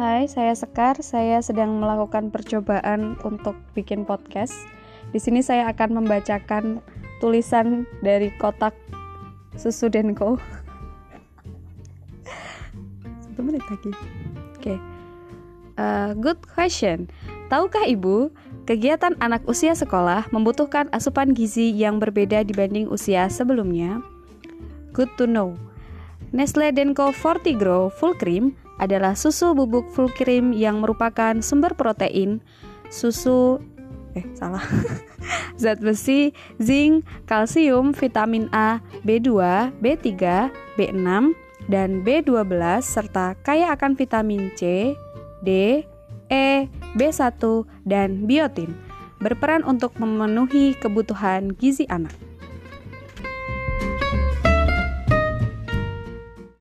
Hai, saya Sekar. Saya sedang melakukan percobaan untuk bikin podcast. Di sini saya akan membacakan tulisan dari kotak susu Denko. Satu menit lagi. Oke. Okay. Uh, good question. Tahukah Ibu, kegiatan anak usia sekolah membutuhkan asupan gizi yang berbeda dibanding usia sebelumnya? Good to know. Nestle Denko Fortigro Full Cream adalah susu bubuk full cream yang merupakan sumber protein, susu eh salah. zat besi, zinc, kalsium, vitamin A, B2, B3, B6, dan B12 serta kaya akan vitamin C, D, E, B1 dan biotin berperan untuk memenuhi kebutuhan gizi anak.